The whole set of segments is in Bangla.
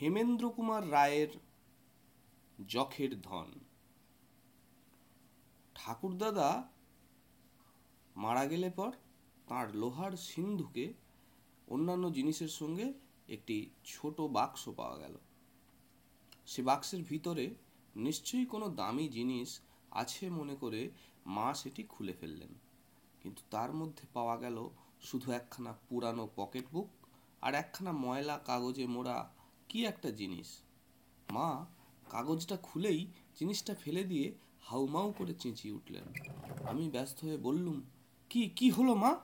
হেমেন্দ্র কুমার রায়ের যখের ধন। ঠাকুরদাদা মারা গেলে পর তার লোহার সিন্ধুকে অন্যান্য জিনিসের সঙ্গে একটি ছোট বাক্স পাওয়া গেল। সে বাক্সের ভিতরে নিশ্চয়ই কোনো দামি জিনিস আছে মনে করে মা সেটি খুলে ফেললেন। কিন্তু তার মধ্যে পাওয়া গেল শুধু একখানা পুরানো পকেট বুক আর একখানা ময়লা কাগজে মোড়া কি একটা জিনিস? মা কাগজটা খুলেই জিনিসটা ফেলে দিয়ে হাউমাউ করে চেঁচিয়ে উঠলেন। আমি ব্যস্ত হয়ে বললুম, কি কি হলো মা?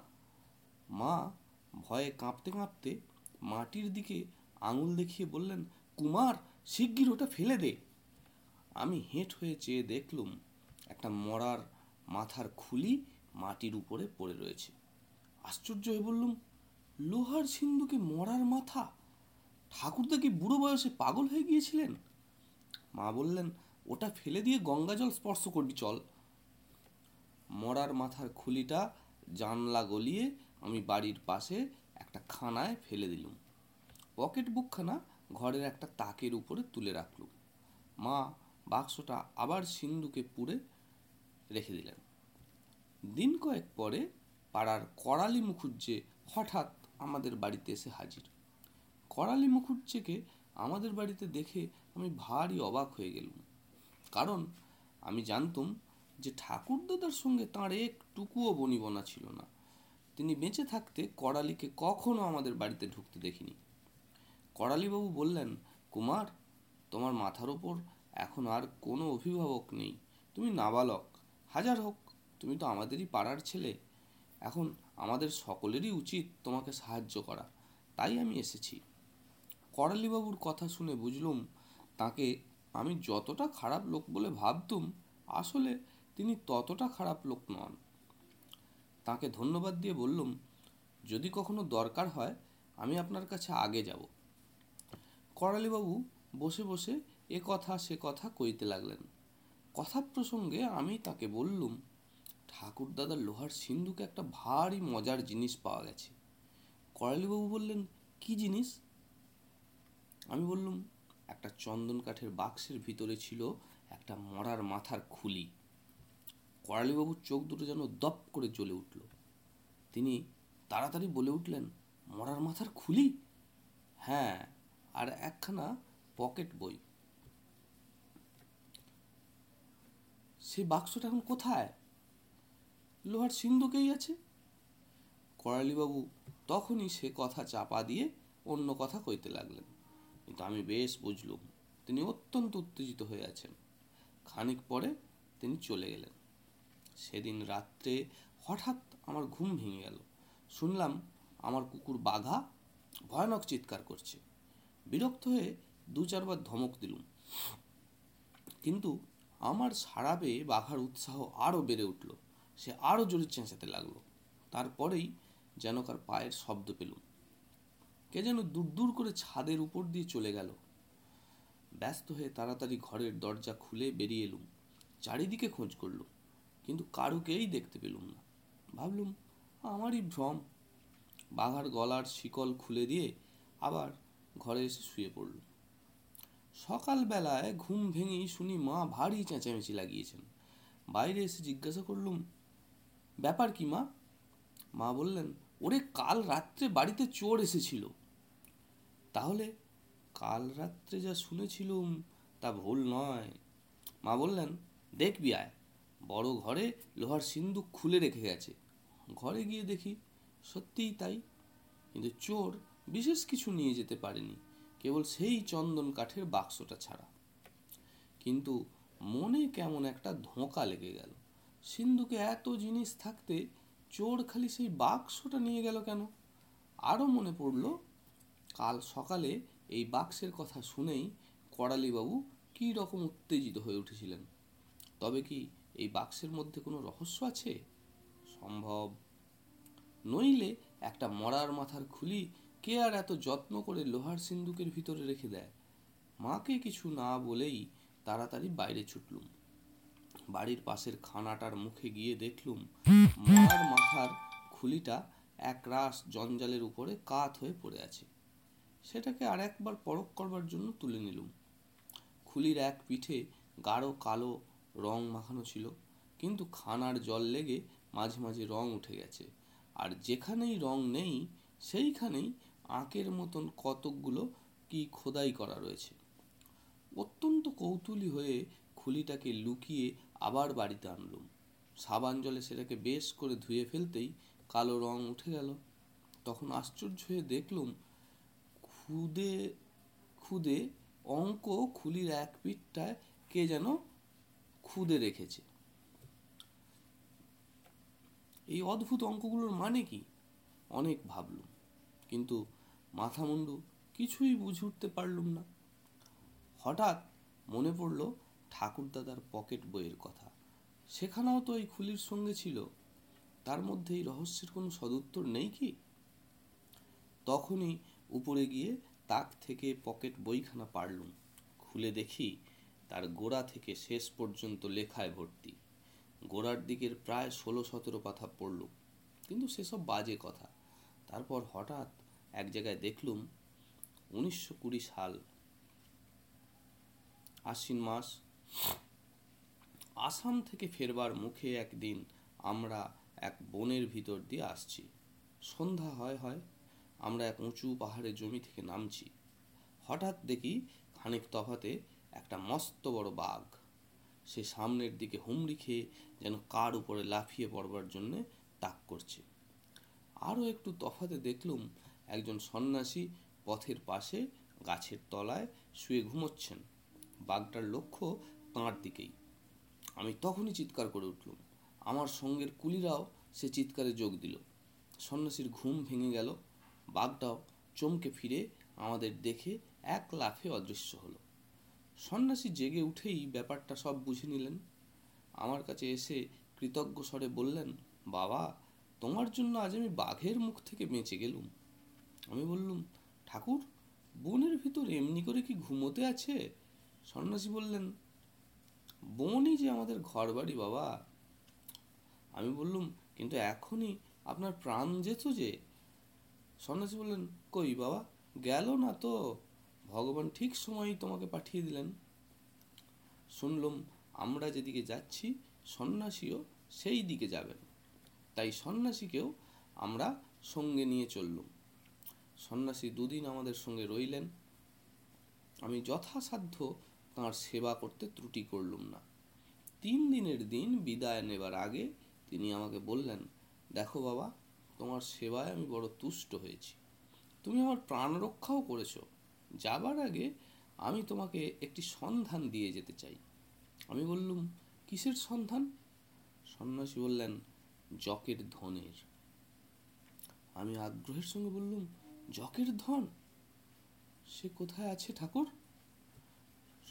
মা ভয়ে কাঁপতে কাঁপতে মাটির দিকে আঙুল দেখিয়ে বললেন, কুমার, শিগগির ওটা ফেলে দে। আমি হেঁট হয়ে চেয়ে দেখলুম একটা মরার মাথার খুলি মাটির উপরে পড়ে রয়েছে। আশ্চর্য হয়ে বললুম, লোহার সিন্ধুকে মরার মাথা? ঠাকুরদা কি বুড়ো বয়সে পাগল হয়ে গিয়েছিলেন? মা বললেন, ওটা ফেলে দিয়ে গঙ্গা জল স্পর্শ করবি, চল। মরার মাথার খুলিটা জানলা গলিয়ে আমি বাড়ির পাশে একটা খানায় ফেলে দিলুম। পকেট বুকখানা ঘরের একটা তাকের উপরে তুলে রাখলুম। মা বাক্সটা আবার সিন্ধুকে পুড়ে রেখে দিলেন। দিন কয়েক পরে পাড়ার করালি মুখুজ্জে হঠাৎ আমাদের বাড়িতে এসে হাজির। করালি মুখুজ্জেকে আমাদের বাড়িতে দেখে আমি ভারী অবাক হয়ে গেলুম। কারণ আমি জানতুম যে ঠাকুরদাদার সঙ্গে তাঁর একটুকুও বনিবনা ছিল না। তিনি বেঁচে থাকতে করালিকে কখনো আমাদের বাড়িতে ঢুকতে দেখিনি। করালিবাবু বললেন, কুমার, তোমার মাথার ওপর এখন আর কোনো অভিভাবক নেই। তুমি নাবালক। হাজার হোক, তুমি তো আমাদেরই পাড়ার ছেলে। এখন আমাদের সকলেরই উচিত তোমাকে সাহায্য করা। তাই আমি এসেছি। করালিবাবুর কথা শুনে বুঝলুম, তাকে আমি যতটা খারাপ লোক বলে ভাবতুম, আসলে তিনি ততটা খারাপ লোক নন। তাকে ধন্যবাদ দিয়ে বললুম, যদি কখনো দরকার হয়, আমি আপনার কাছে আগে যাব। করালিবাবু বসে বসে এ কথা সে কথা কইতে লাগলেন। কথা প্রসঙ্গে আমি তাকে বললুম, ঠাকুরদাদার লোহার সিন্ধুকে একটা ভারী মজার জিনিস পাওয়া গেছে। করালিবাবু বললেন, কি জিনিস? আমি বললুম, একটা চন্দন কাঠের বাক্সের ভিতরে ছিল একটা মরার মাথার খুলি। করালিবাবুর চোখ দুটো যেন দপ করে জ্বলে উঠল। তিনি তাড়াতাড়ি বলে উঠলেন, মরার মাথার খুলি? হ্যাঁ আর একখানা পকেট বই। সে বাক্সটা এখন কোথায়? লোহার সিন্ধুকেই আছে। করালিবাবু তখনই সে কথা চাপা দিয়ে অন্য কথা কইতে লাগলেন। কিন্তু আমি বেশ বুঝলুম, তিনি অত্যন্ত উত্তেজিত হয়ে আছেন। খানিক পরে তিনি চলে গেলেন। সেদিন রাত্রে হঠাৎ আমার ঘুম ভেঙে গেল। শুনলাম আমার কুকুর বাঘা ভয়ানক চিৎকার করছে। বিরক্ত হয়ে দু চারবার ধমক দিলুম। কিন্তু আমার সারা পেয়ে বাঘার উৎসাহ আরও বেড়ে উঠল। সে আরও জোরে চেঁচাতে লাগল। তারপরেই যেন কার পায়ের শব্দ পেলুম। কে যেন দূর দূর করে ছাদের উপর দিয়ে চলে গেল। ব্যস্ত হয়ে তাড়াতাড়ি ঘরের দরজা খুলে বেরিয়ে এলুম। চারিদিকে খোঁজ করলুম, কিন্তু কারুকেই দেখতে পেলুম না। ভাবলুম, আমারই ভ্রম। বাঘার গলার শিকল খুলে দিয়ে আবার ঘরে এসে শুয়ে পড়ল সকালবেলায় ঘুম ভেঙেই শুনি মা ভারী চেঁচামেচি লাগিয়েছেন। বাইরে এসে জিজ্ঞাসা করলুম, ব্যাপার কি মা? মা বললেন ওরে কাল রাত্রে বাড়িতে চোর এসেছিল। তাহলে কাল রাত্রে যা শুনেছিলুম তা ভুল নয়। মা বললেন, দেখবি আয়। বড় ঘরে লোহার সিন্দুক খুলে রেখে গেছে। ঘরে গিয়ে দেখি সত্যিই তাই। কিন্তু চোর বিশেষ কিছু নিয়ে যেতে পারেনি, কেবল সেই চন্দন কাঠের বাক্সটা ছাড়া। কিন্তু মনে কেমন একটা ধোঁকা লেগে গেল। সিন্ধুকে এত জিনিস থাকতে চোর খালি সেই বাক্সটা নিয়ে গেল কেন? আরও মনে পড়ল, কাল সকালে এই বাক্সের কথা শুনেই করালিবাবু কী রকম উত্তেজিত হয়ে উঠেছিলেন। তবে কি এই বাক্সের মধ্যে কোনো রহস্য আছে? সম্ভব। নইলে একটা মরার মাথার খুলি কে আর এত যত্ন করে লোহার সিন্দুকের ভিতরে রেখে দেয়? মাকে কিছু না বলেই তাড়াতাড়ি বাইরে ছুটলুম। বাড়ির পাশের খানাটার মুখে গিয়ে দেখলুম মরার মাথার খুলিটা এক রাস জঞ্জালের উপরে কাত হয়ে পড়ে আছে। সেটাকে আর একবার পরখ করবার জন্য তুলে নিলুম। খুলির এক পিঠে গাঢ় কালো রং মাখানো ছিল কিন্তু খানার জল লেগে মাঝে মাঝে রং উঠে গেছে। আর যেখানেই রং নেই সেইখানেই আঁকের মতন কতকগুলো কি খোদাই করা রয়েছে। অত্যন্ত কৌতূহলী হয়ে খুলিটাকে লুকিয়ে আবার বাড়িতে আনলুম। সাবান জলে সেটাকে বেশ করে ধুয়ে ফেলতেই কালো রং উঠে গেল। তখন আশ্চর্য হয়ে দেখলুম খুদে খুদে অঙ্ক খুলির এক পিঠটায় কে যেন খুদে রেখেছে। এই অদ্ভুত অঙ্কগুলোর মানে কি? অনেক ভাবলুম। কিন্তু মাথা মুন্ডু কিছুই বুঝে উঠতে পারলুম না। হঠাৎ মনে পড়ল ঠাকুরদাদার পকেট বইয়ের কথা। সেখানেও তো এই খুলির সঙ্গে ছিল। তার মধ্যে এই রহস্যের কোনো সদুত্তর নেই কি? তখনই উপরে গিয়ে তাক থেকে পকেট বইখানা পারলুম খুলে দেখি তার গোড়া থেকে শেষ পর্যন্ত লেখায় ভর্তি। গোড়ার দিকের প্রায় ষোলো সতেরো পাতা পড়লুম কিন্তু সেসব বাজে কথা। তারপর হঠাৎ এক জায়গায় দেখলুম উনিশশো কুড়ি সাল, আশ্বিন মাস আসাম থেকে ফেরবার মুখে একদিন আমরা এক বনের ভিতর দিয়ে আসছি। সন্ধ্যা হয় হয় আমরা এক উঁচু পাহাড়ের জমি থেকে নামছি। হঠাৎ দেখি খানিক তফাতে একটা মস্ত বড় বাঘ। সে সামনের দিকে হুমড়ি খেয়ে যেন কার উপরে লাফিয়ে পড়বার জন্যে তাক করছে। আরও একটু তফাতে দেখলুম একজন সন্ন্যাসী পথের পাশে গাছের তলায় শুয়ে ঘুমোচ্ছেন। বাঘটার লক্ষ্য তাঁর দিকেই। আমি তখনই চিৎকার করে উঠলুম। আমার সঙ্গের কুলিরাও সে চিৎকারে যোগ দিল। সন্ন্যাসীর ঘুম ভেঙে গেল। বাঘটাও চমকে ফিরে আমাদের দেখে এক লাফে অদৃশ্য হলো। সন্ন্যাসী জেগে উঠেই ব্যাপারটা সব বুঝে নিলেন। আমার কাছে এসে কৃতজ্ঞ স্বরে বললেন, বাবা, তোমার জন্য আজ আমি বাঘের মুখ থেকে বেঁচে গেলুম। আমি বললুম, ঠাকুর, বনের ভিতর এমনি করে কি ঘুমোতে আছে? সন্ন্যাসী বললেন বনই যে আমাদের ঘর বাড়ি বাবা। আমি বললুম, কিন্তু এখনই আপনার প্রাণ যেত যে? সন্ন্যাসী বললেন, কই বাবা, গেল না তো। ভগবান ঠিক সময়ই তোমাকে পাঠিয়ে দিলেন। শুনলুম, আমরা যেদিকে যাচ্ছি, সন্ন্যাসীও সেই দিকে যাবেন। তাই সন্ন্যাসীকেও আমরা সঙ্গে নিয়ে চললুম। সন্ন্যাসী দুদিন আমাদের সঙ্গে রইলেন। আমি যথাসাধ্য তাঁর সেবা করতে ত্রুটি করলুম না। তিন দিনের দিন বিদায় নেবার আগে তিনি আমাকে বললেন, দেখো বাবা, তোমার সেবায় আমি বড় তুষ্ট হয়েছি। তুমি আমার প্রাণ রক্ষাও করেছ। যাবার আগে আমি তোমাকে একটি সন্ধান দিয়ে যেতে চাই। আমি বললুম, কিসের সন্ধান? সন্ন্যাসী বললেন, জকের ধনের। আমি আগ্রহের সঙ্গে বললুম, জকের ধন? সে কোথায় আছে ঠাকুর?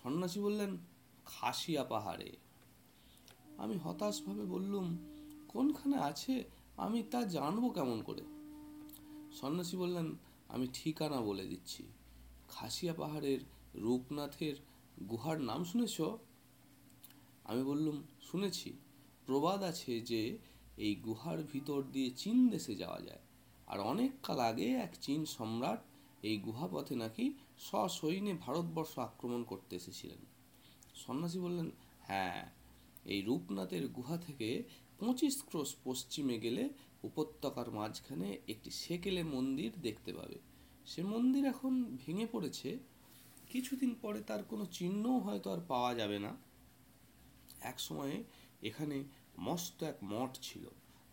সন্ন্যাসী বললেন, খাসিয়া পাহাড়ে। আমি হতাশভাবে বললুম, কোনখানে আছে? আমি তা জানব কেমন করে? সন্ন্যাসী বললেন, আমি ঠিকানা বলে দিচ্ছি। খাসিয়া পাহাড়ের রূপনাথের গুহার নাম শুনেছ? আমি বললুম, শুনেছি। প্রবাদ আছে যে, এই গুহার ভিতর দিয়ে চীন দেশে যাওয়া যায়। আর অনেক কাল আগে এক চীন সম্রাট এই গুহাপথে নাকি সসৈন্যে ভারতবর্ষ আক্রমণ করতে এসেছিলেন। সন্ন্যাসী বললেন হ্যাঁ এই রূপনাথের গুহা থেকে পঁচিশ ক্রোশ পশ্চিমে গেলে উপত্যকার মাঝখানে একটি সেকেলে মন্দির দেখতে পাবে। সে মন্দির এখন ভেঙে পড়েছে। কিছুদিন পরে তার কোনো চিহ্নও হয়তো আর পাওয়া যাবে না। এক সময়ে এখানে মস্ত এক মঠ ছিল।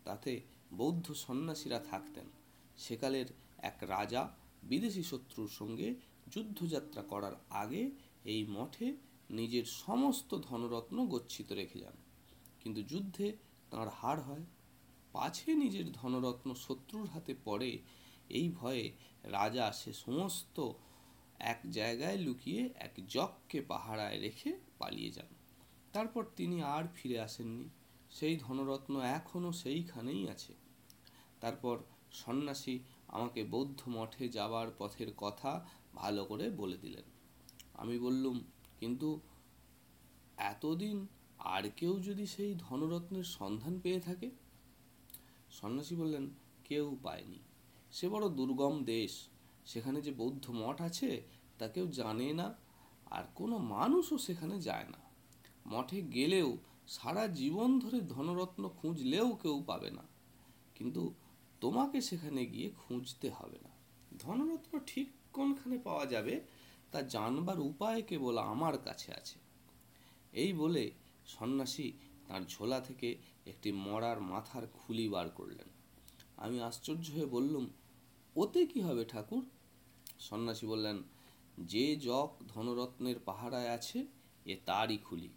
তাতে বৌদ্ধ সন্ন্যাসীরা থাকতেন। সেকালের এক রাজা বিদেশি শত্রুর সঙ্গে যুদ্ধযাত্রা করার আগে এই মঠে নিজের সমস্ত ধনরত্ন গচ্ছিত রেখে যান। কিন্তু যুদ্ধে তাঁর হার হয়। পাছে নিজের ধনরত্ন শত্রুর হাতে পড়ে, এই ভয়ে রাজা সে সমস্ত এক জায়গায় লুকিয়ে এক জককে পাহারায় রেখে পালিয়ে যান। তারপর তিনি আর ফিরে আসেননি। সেই ধনরত্ন এখনও সেইখানেই আছে। তারপর সন্ন্যাসী আমাকে বৌদ্ধ মঠে যাবার পথের কথা ভালো করে বলে দিলেন। আমি বললুম, কিন্তু এতদিন আর কেউ যদি সেই ধনরত্নের সন্ধান পেয়ে থাকে? সন্ন্যাসী বললেন, কেউ পায়নি। সে বড় দুর্গম দেশ। সেখানে যে বৌদ্ধ মঠ আছে, তা কেউ জানে না, আর কোনো মানুষও সেখানে যায় না। মঠে গেলেও সারা জীবন ধরে ধনরত্ন খুঁজলেও কেউ পাবে না। কিন্তু তোমাকে সেখানে গিয়ে খুঁজতে হবে না। ধনরত্ন ঠিক কোনখানে পাওয়া যাবে তা জানবার উপায় কেবল আমার কাছে আছে। এই বলে সন্ন্যাসী তার ঝোলা থেকে একটি মরার মাথার খুলি বার করলেন। আমি আশ্চর্য হয়ে বললুম, ওতে কি হবে ঠাকুর? সন্ন্যাসী বললেন, যে জক ধনরত্নের পাহারায় আছে, এ তারই খুলি।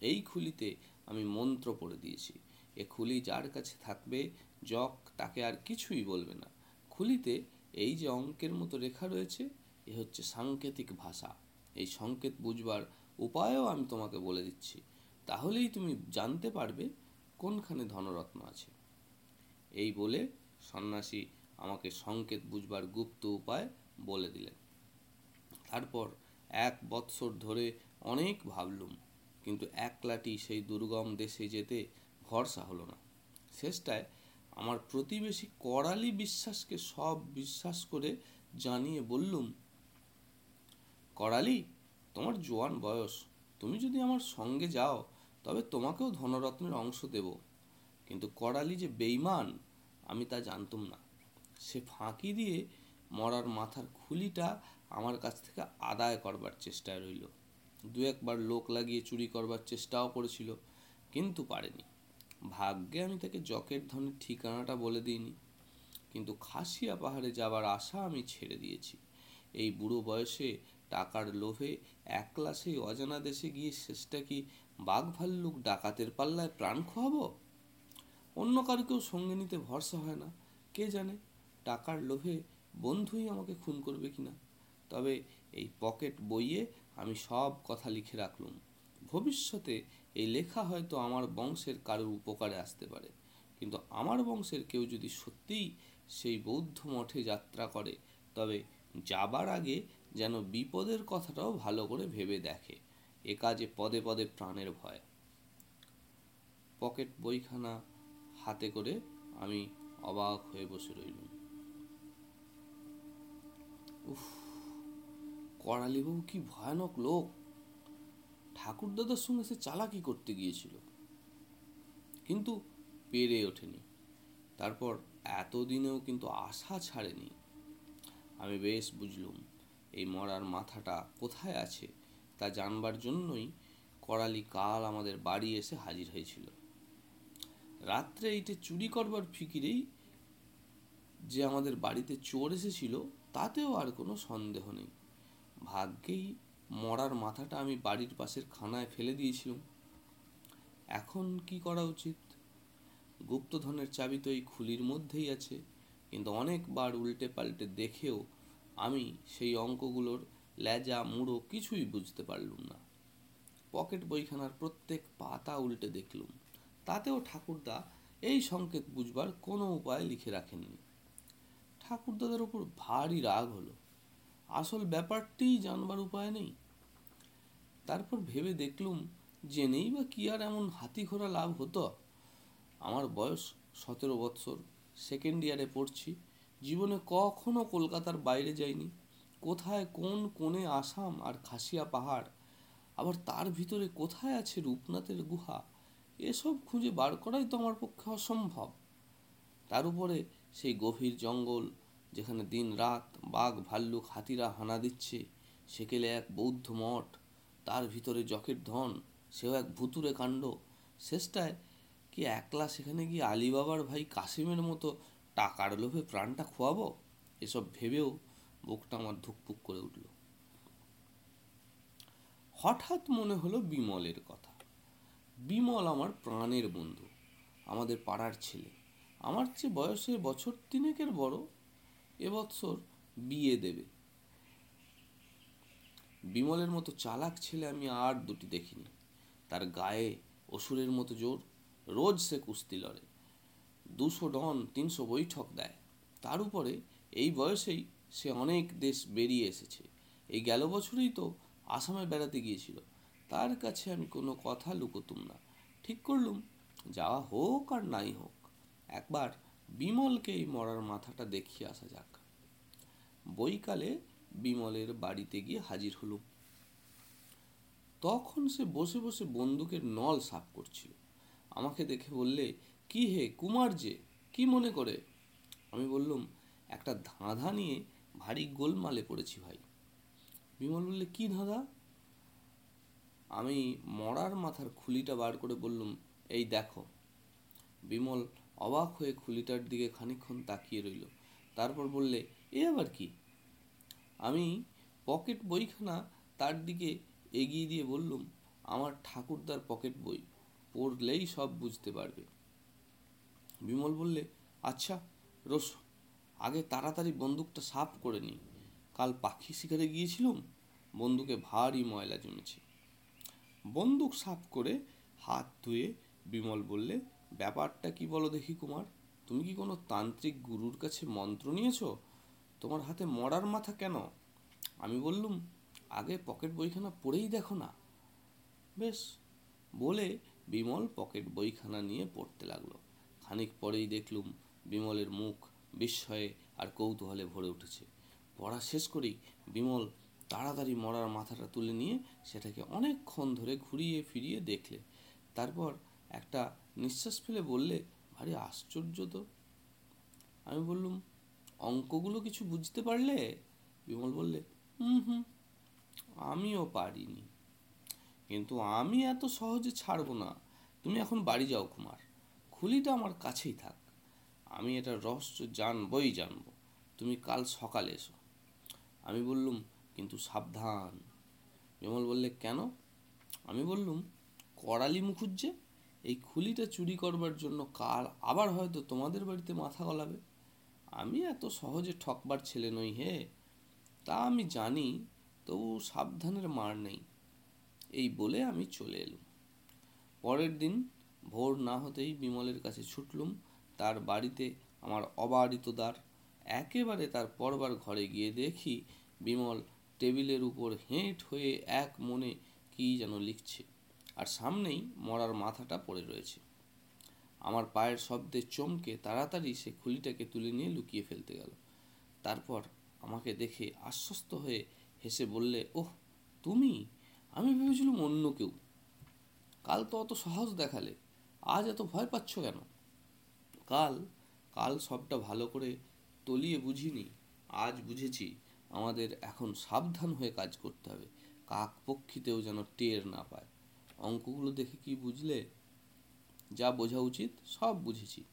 এই খুলিতে আমি মন্ত্র পড়ে দিয়েছি। এ খুলি যার কাছে থাকবে জক তাকে আর কিছুই বলবে না। খুলিতে এই যে অঙ্কের মতো রেখা রয়েছে, এ হচ্ছে সাংকেতিক ভাষা। এই সংকেত বুঝবার উপায়ও আমি তোমাকে বলে দিচ্ছি। তাহলেই তুমি জানতে পারবে কোনখানে ধনরত্ন আছে। এই বলে সন্ন্যাসী আমাকে সংকেত বুঝবার গুপ্ত উপায় বলে দিলেন। তারপর এক বৎসর ধরে অনেক ভাবলুম, কিন্তু একলাটি সেই দুর্গম দেশে যেতে ভরসা হলো না। শেষটায় আমার প্রতিবেশী করালি বিশ্বাসকে সব বিশ্বাস করে জানিয়ে বললুম, করালি, তোমার জোয়ান বয়স। তুমি যদি আমার সঙ্গে যাও, তবে তোমাকেও ধনরত্নের অংশ দেব। কিন্তু করালি যে বেইমান আমি তা জানতুম না। সে ফাঁকি দিয়ে মরার মাথার খুলিটা আমার কাছ থেকে আদায় করবার চেষ্টায় রইল। দু একবার লোক লাগিয়ে চুরি করবার চেষ্টাও করেছিল, কিন্তু পারেনি। ভাগ্যে আমি তাকে জকের ধনের ঠিকানাটা বলে দিইনি। কিন্তু খাসিয়া পাহাড়ে যাবার আশা আমি ছেড়ে দিয়েছি। এই বুড়ো বয়সে টাকার লোভে একলা সেই অজানা দেশে গিয়ে শেষটা কি বাঘ ভাল্লুক ডাকাতের পাল্লায় প্রাণ খোয়াবো? অন্য কারোকেও সঙ্গে নিতে ভরসা হয় না। কে জানে টাকার লোভে বন্ধুই আমাকে খুন করবে কিনা। তবে এই পকেট বইয়ে আমি সব কথা লিখে রাখলুম। ভবিষ্যতে এই লেখা হয়তো আমার বংশের কারোর উপকারে আসতে পারে। কিন্তু আমার বংশের কেউ যদি সত্যিই সেই বৌদ্ধ মঠে যাত্রা করে, তবে যাবার আগে যেন বিপদের কথাটাও ভালো করে ভেবে দেখে। এ কাজে পদে পদে প্রাণের ভয়। পকেট বইখানা হাতে করে আমি অবাক হয়ে বসে রইলুম। উফ করালিবাবু কি ভয়ানক লোক! ঠাকুরদাদার সঙ্গে সে চালাকি করতে গিয়েছিল। কিন্তু পেরে ওঠেনি। তারপর এতদিনেও কিন্তু আশা ছাড়েনি। আমি বেশ বুঝলুম, এই মরার মাথাটা কোথায় আছে তা জানবার জন্যই করালি কাল আমাদের বাড়ি এসে হাজির হয়েছিল। রাত্রে এইটে চুরি করবার ফিকিরেই যে আমাদের বাড়িতে চোর এসেছিল, তাতেও আর কোনো সন্দেহ নেই। ভাগ্যেই মরার মাথাটা আমি বাড়ির পাশের খানায় ফেলে দিয়েছিলাম। এখন কি করা উচিত? গুপ্তধনের চাবি তো এই খুলির মধ্যেই আছে, কিন্তু অনেকবার উল্টে পাল্টে দেখেও আমি সেই অঙ্কগুলোর লেজা মুড়ো কিছুই বুঝতে পারলুম না। পকেট বইখানার প্রত্যেক পাতা উল্টে দেখলুম। তাতেও ঠাকুরদা এই সংকেত বুঝবার কোনো উপায় লিখে রাখেননি। ঠাকুরদাদের ওপর ভারী রাগ হলো। আসল ব্যাপারটিই জানবার উপায় নেই। তারপর ভেবে দেখলুম, জেনেই বা কি আর এমন হাতি ঘোড়া লাভ হতো? আমার বয়স সতেরো বৎসর সেকেন্ড ইয়ারে পড়ছি। জীবনে কখনো কলকাতার বাইরে যাইনি। কোথায় কোন কোণে আসাম আর খাসিয়া পাহাড়? আবার তার ভিতরে কোথায় আছে রূপনাথের গুহা? এসব খুঁজে বার করাই তো আমার পক্ষে অসম্ভব। তার উপরে সেই গভীর জঙ্গল যেখানে দিন রাত বাঘ, ভাল্লুক, হাতিরা হানা দিচ্ছে, সেকেলে এক বৌদ্ধ মঠ, তার ভিতরে জকের ধন, সেও এক ভুতুরে কাণ্ড। শেষটায় কি একলা সেখানে গিয়ে আলিবাবার ভাই কাসিমের মতো টাকার লোভে প্রাণটা খোয়াবো? এসব ভেবেও বুকটা আমার ধুকপুক করে উঠল। হঠাৎ মনে হলো বিমলের কথা। বিমল আমার প্রাণের বন্ধু, আমাদের পাড়ার ছেলে। আমার চেয়ে বয়সে বছর তিনেকের বড়। এবৎসর বিয়ে দেবে। বিমলের মতো চালাক ছেলে আমি আর দুটি দেখিনি। তার গায়ে অসুরের মতো জোর, রোজ সে কুস্তি লড়ে। দুশো ডন, তিনশো বৈঠক দেয়। তার উপরে এই বয়সেই সে অনেক দেশ বেরিয়ে এসেছে। এই গেল বছরেই তো আসামে বেড়াতে গিয়েছিল। তার কাছে আমি কোনো কথা লুকোতুম না। ঠিক করলুম, যাওয়া হোক আর নাই হোক, একবার বিমলকে এই মরার মাথাটা দেখিয়ে আসা যাক। বৈকালে বিমলের বাড়িতে গিয়ে হাজির হলুম। তখন সে বসে বসে বন্দুকের নল সাফ করছিল। আমাকে দেখে বললে, কি হে কুমার যে, কি মনে করে? আমি বললুম, একটা ধাঁধা নিয়ে ভারী গোলমালে পড়েছি ভাই। বিমল বললে, কি ধাঁধা? আমি মরার মাথার খুলিটা বার করে বললুম, এই দেখো। বিমল অবাক হয়ে খুলিটার দিকে খানিকক্ষণ তাকিয়ে রইল। তারপর বললে, এ আবার কি? আমি পকেট বইখানা তার দিকে এগিয়ে দিয়ে বললুম, আমার ঠাকুরদার পকেট বই, পড়লেই সব বুঝতে পারবে। বিমল বললে আচ্ছা রোস, আগে তাড়াতাড়ি বন্দুকটা সাফ করে নিই। কাল পাখি শিকারে গিয়েছিলুম, বন্দুকে ভারী ময়লা জমেছে। বন্দুক সাফ করে হাত ধুয়ে বিমল বললে ব্যাপারটা কি বলো দেখি কুমার? তুমি কি কোনো তান্ত্রিক গুরুর কাছে মন্ত্র নিয়েছো? তোমার হাতে মরার মাথা কেন? আমি বললুম, আগে পকেট বইখানা পড়েই দেখো না। বেশ, বলে বিমল পকেট বইখানা নিয়ে পড়তে লাগল। খানিক পরেই দেখলুম, বিমলের মুখ বিস্ময়ে আর কৌতূহলে ভরে উঠেছে। পড়া শেষ করেই বিমল তাড়াতাড়ি মরার মাথাটা তুলে নিয়ে সেটাকে অনেকক্ষণ ধরে ঘুরিয়ে ফিরিয়ে দেখলে। তারপর একটা নিঃশ্বাস ফেলে বললে, ভারী আশ্চর্য তো। আমি বললুম, অঙ্কগুলো কিছু বুঝতে পারলে? বিমল বললে, হুম হুম, আমিও পারিনি। কিন্তু আমি এত সহজে ছাড়বো না। তুমি এখন বাড়ি যাও কুমার। খুলিটা আমার কাছেই থাক। আমি এটা রহস্য জানবই জানব। তুমি কাল সকালে এসো। আমি বললুম, কিন্তু সাবধান। বিমল বললে, কেন? আমি বললুম, করালি মুখুজ্জে এই খুলিটা চুরি করবার জন্য কাল আবার হয়তো তোমাদের বাড়িতে মাথা গলাবে। আমি এত সহজে ঠকবার ছেলে নই হে। তা আমি জানি, তবু সাবধানের মার নেই। এই বলে আমি চলে এলুম। পরের দিন ভোর না হতেই বিমলের কাছে ছুটলুম। তার বাড়িতে আমার অবারিত দ্বার। একেবারে তার পরবার ঘরে গিয়ে দেখি বিমল টেবিলের উপর হেঁট হয়ে এক মনে কী যেন লিখছে। আর সামনেই মরার মাথাটা পড়ে রয়েছে। আমার পায়ের শব্দে চমকে তাড়াতাড়ি সে খুলিটাকে তুলে নিয়ে লুকিয়ে ফেলতে গেল। তারপর আমাকে দেখে আশ্বস্ত হয়ে হেসে বললে, ওহ, তুমি? আমি ভেবেছিলাম অন্য কেউ। কাল তো অত সাহস দেখালে। আজ এত ভয় পাচ্ছ কেন? কাল কাল সবটা ভালো করে তলিয়ে বুঝিনি। আজ বুঝেছি আমাদের এখন সাবধান হয়ে কাজ করতে হবে। কাক পক্ষীতেও যেন টের না পায়। অঙ্কগুলো দেখে কি বুঝলে? যা বোঝা উচিত, সব বুঝেছি।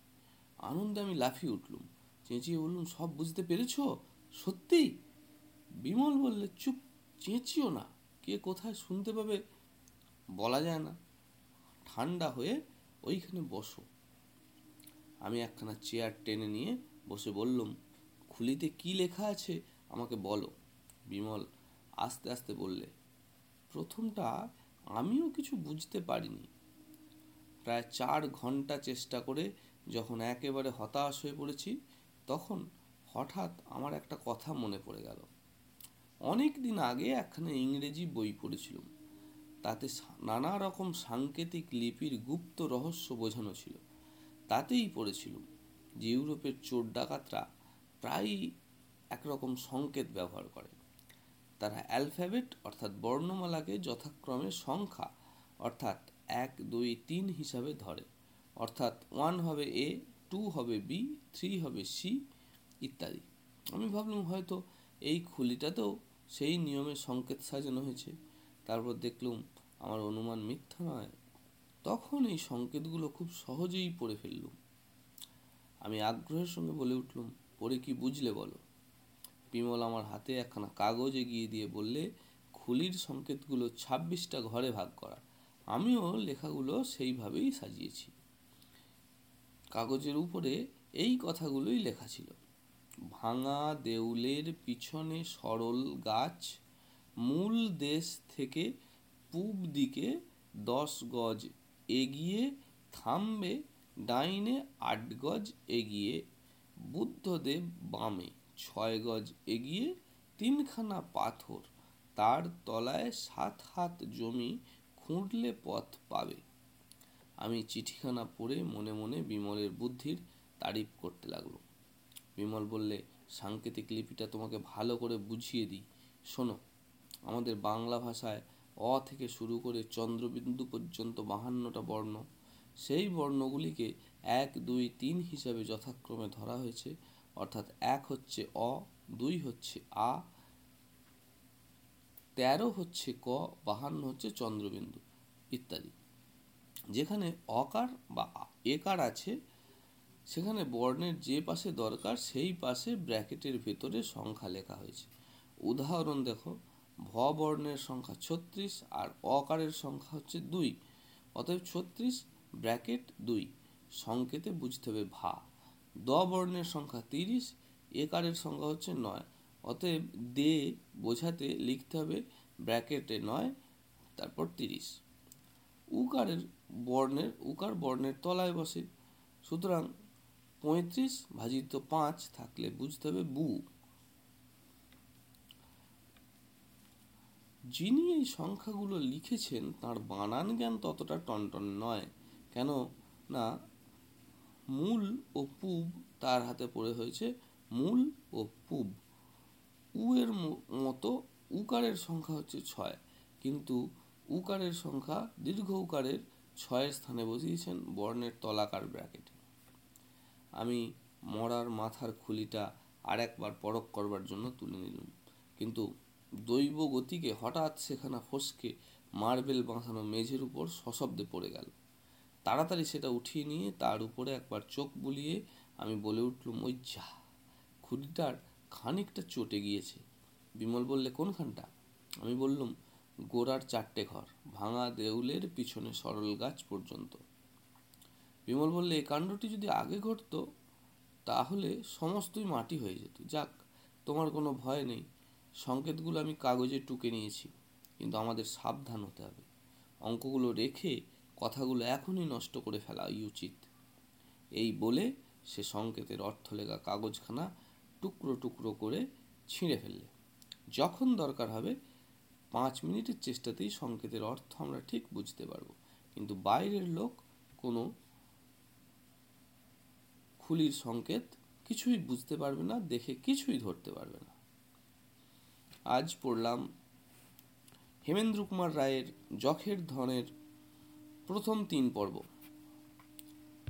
আনন্দে আমি লাফিয়ে উঠলুম, চেঁচিয়ে বললুম, সব বুঝতে পেরেছ? সত্যি? বিমল বললে, চুপ, চেঁচিও না, কে কোথায় শুনতে পাবে? বলা যায় না। ঠান্ডা হয়ে ওইখানে বসো। আমি একখানা চেয়ার টেনে নিয়ে বসে বললুম, খুলিতে কি লেখা আছে আমাকে বলো। বিমল আস্তে আস্তে বললে, প্রথমটা আমিও কিছু বুঝতে পারিনি। প্রায় চার ঘণ্টা চেষ্টা করে যখন একেবারে হতাশ হয়ে পড়েছি, তখন হঠাৎ আমার একটা কথা মনে পড়ে গেল। অনেক দিন আগে একখানা ইংরেজি বই পড়েছিলাম। তাতে নানা রকম সাংকেতিক লিপির গুপ্ত রহস্য বোঝানো ছিল। তাতেই পড়েছিলাম যে ইউরোপের চোর ডাকাতরা প্রায়ই একরকম সংকেত ব্যবহার করে। তারা অ্যালফাবেট অর্থাৎ বর্ণমালাকে যথাক্রমে সংখ্যা অর্থাৎ এক, দুই, তিন হিসাবে ধরে। অর্থাৎ ওয়ান হবে এ টু হবে বি থ্রি হবে সি ইত্যাদি। আমি ভাবলাম হয়তো এই খুলিটাতেও সেই নিয়মে সংকেত সাজানো হয়েছে। তারপর দেখলুম আমার অনুমান মিথ্যা নয়। তখন এই সংকেতগুলো খুব সহজেই পড়ে ফেললুম। আমি আগ্রহের সঙ্গে বলে উঠলুম, পড়ে কি বুঝলে বলো? বিমল আমার হাতে একখানা কাগজ এগিয়ে দিয়ে বললে, খুলির সংকেতগুলো ছাব্বিশটা ঘরে ভাগ করা। আমিও লেখাগুলো সেইভাবেই সাজিয়েছি। কাগজের উপরে এই কথাগুলোই লেখা ছিল। ভাঙা দেউলের পিছনে সরল গাছ, মূল দেশ থেকে পূব দিকে দশ গজ এগিয়ে থামবে, ডাইনে আট গজ এগিয়ে বুদ্ধদেব বামে। ছয় গজ এগিয়ে তিনখানা পাথর তার তলায় সাত হাত জমি খুঁড়লে পথ পাবে। আমি চিঠিখানা পড়ে মনে মনে বিমলের বুদ্ধির তারিফ করতে লাগল। বিমল বললে, সাংকেতিক লিপিটা তোমাকে ভালো করে বুঝিয়ে দিই। শোনো, আমাদের বাংলা ভাষায় অ থেকে শুরু করে চন্দ্রবিন্দু পর্যন্ত বাহান্নটা বর্ণ। সেই বর্ণগুলিকে এক, দুই, তিন হিসাবে যথাক্রমে ধরা হয়েছে। অর্থাৎ এক হচ্ছে অ, দুই হচ্ছে আ, তেরো হচ্ছে ক, বাহান্ন হচ্ছে চন্দ্রবিন্দু ইত্যাদি। যেখানে অকার বা একার আছে, সেখানে বর্ণের যে পাশে দরকার, সেই পাশে ব্র্যাকেটের ভেতরে সংখ্যা লেখা হয়েছে। উদাহরণ দেখো, ভ বর্ণের সংখ্যা ছত্রিশ আর অকারের সংখ্যা হচ্ছে দুই। অতএব ছত্রিশ, ব্র্যাকেট দুই। সংকেতে বুঝতে হবে ভা। দ বর্ণের সংখ্যা তিরিশ, একারের সংখ্যা হচ্ছে নয়। অতএব দে বোঝাতে লিখতে হবে ব্র্যাকেটে নয়, তারপর তিরিশ। উকারের বর্ণের, উকার বর্ণের তলায় বসে। সুতরাং পঁয়ত্রিশ ভাজিত পাঁচ থাকলে বুঝতে হবে বু। যিনি এই সংখ্যাগুলো লিখেছেন, তার বানান জ্ঞান ততটা টনটন নয়। কেন? না মূল ও পুব তার হাতে পড়ে হয়েছে। মূল ও পুব। উ এর মতো উকারের সংখ্যা হচ্ছে ছয়। কিন্তু উকারের সংখ্যা দীর্ঘ উকারের ছয়ের স্থানে বসিয়েছেন বর্ণের তলাকার ব্র্যাকেটে। আমি মরার মাথার খুলিটা আর একবার পরক করবার জন্য তুলে নিলাম। কিন্তু দৈব গতিকে হঠাৎ সেখানে ফসকে মার্বেল বাঁধানো মেঝের উপর সশব্দে পড়ে গেল। তাড়াতাড়ি সেটা উঠিয়ে নিয়ে তার উপরে একবার চোখ বুলিয়ে আমি বলে উঠলুম, ওই যা খুঁড়িটার খানিকটা চটে গিয়েছে। বিমল বললে, কোনখানটা? আমি বললুম, গোড়ার চারটে ঘর, ভাঙা দেউলের পিছনে সরল গাছ পর্যন্ত। বিমল বললে, এ কাণ্ডটি যদি আগে ঘটতো, তাহলে সমস্তই মাটি হয়ে যেত। যাক, তোমার কোনো ভয় নেই। সংকেতগুলো আমি কাগজে টুকে নিয়েছি, কিন্তু আমাদের সাবধান হতে হবে। অঙ্কগুলো রেখে কথাগুলো এখনই নষ্ট করে ফেলা উচিত এই বলে সে সংকেতের অর্থ লেখা কাগজখানা টুকরো টুকরো করে ছিঁড়ে ফেললে। যখন দরকার হবে, পাঁচ মিনিটের চেষ্টাতেই সংকেতের অর্থ আমরা ঠিক বুঝতে পারব। কিন্তু বাইরের লোক কোনো খুলির সংকেত কিছুই বুঝতে পারবে না, দেখে কিছুই ধরতে পারবে না। আজ পড়লাম, হেমেন্দ্র কুমার রায়ের যখের ধনের প্রথম তিন পর্ব।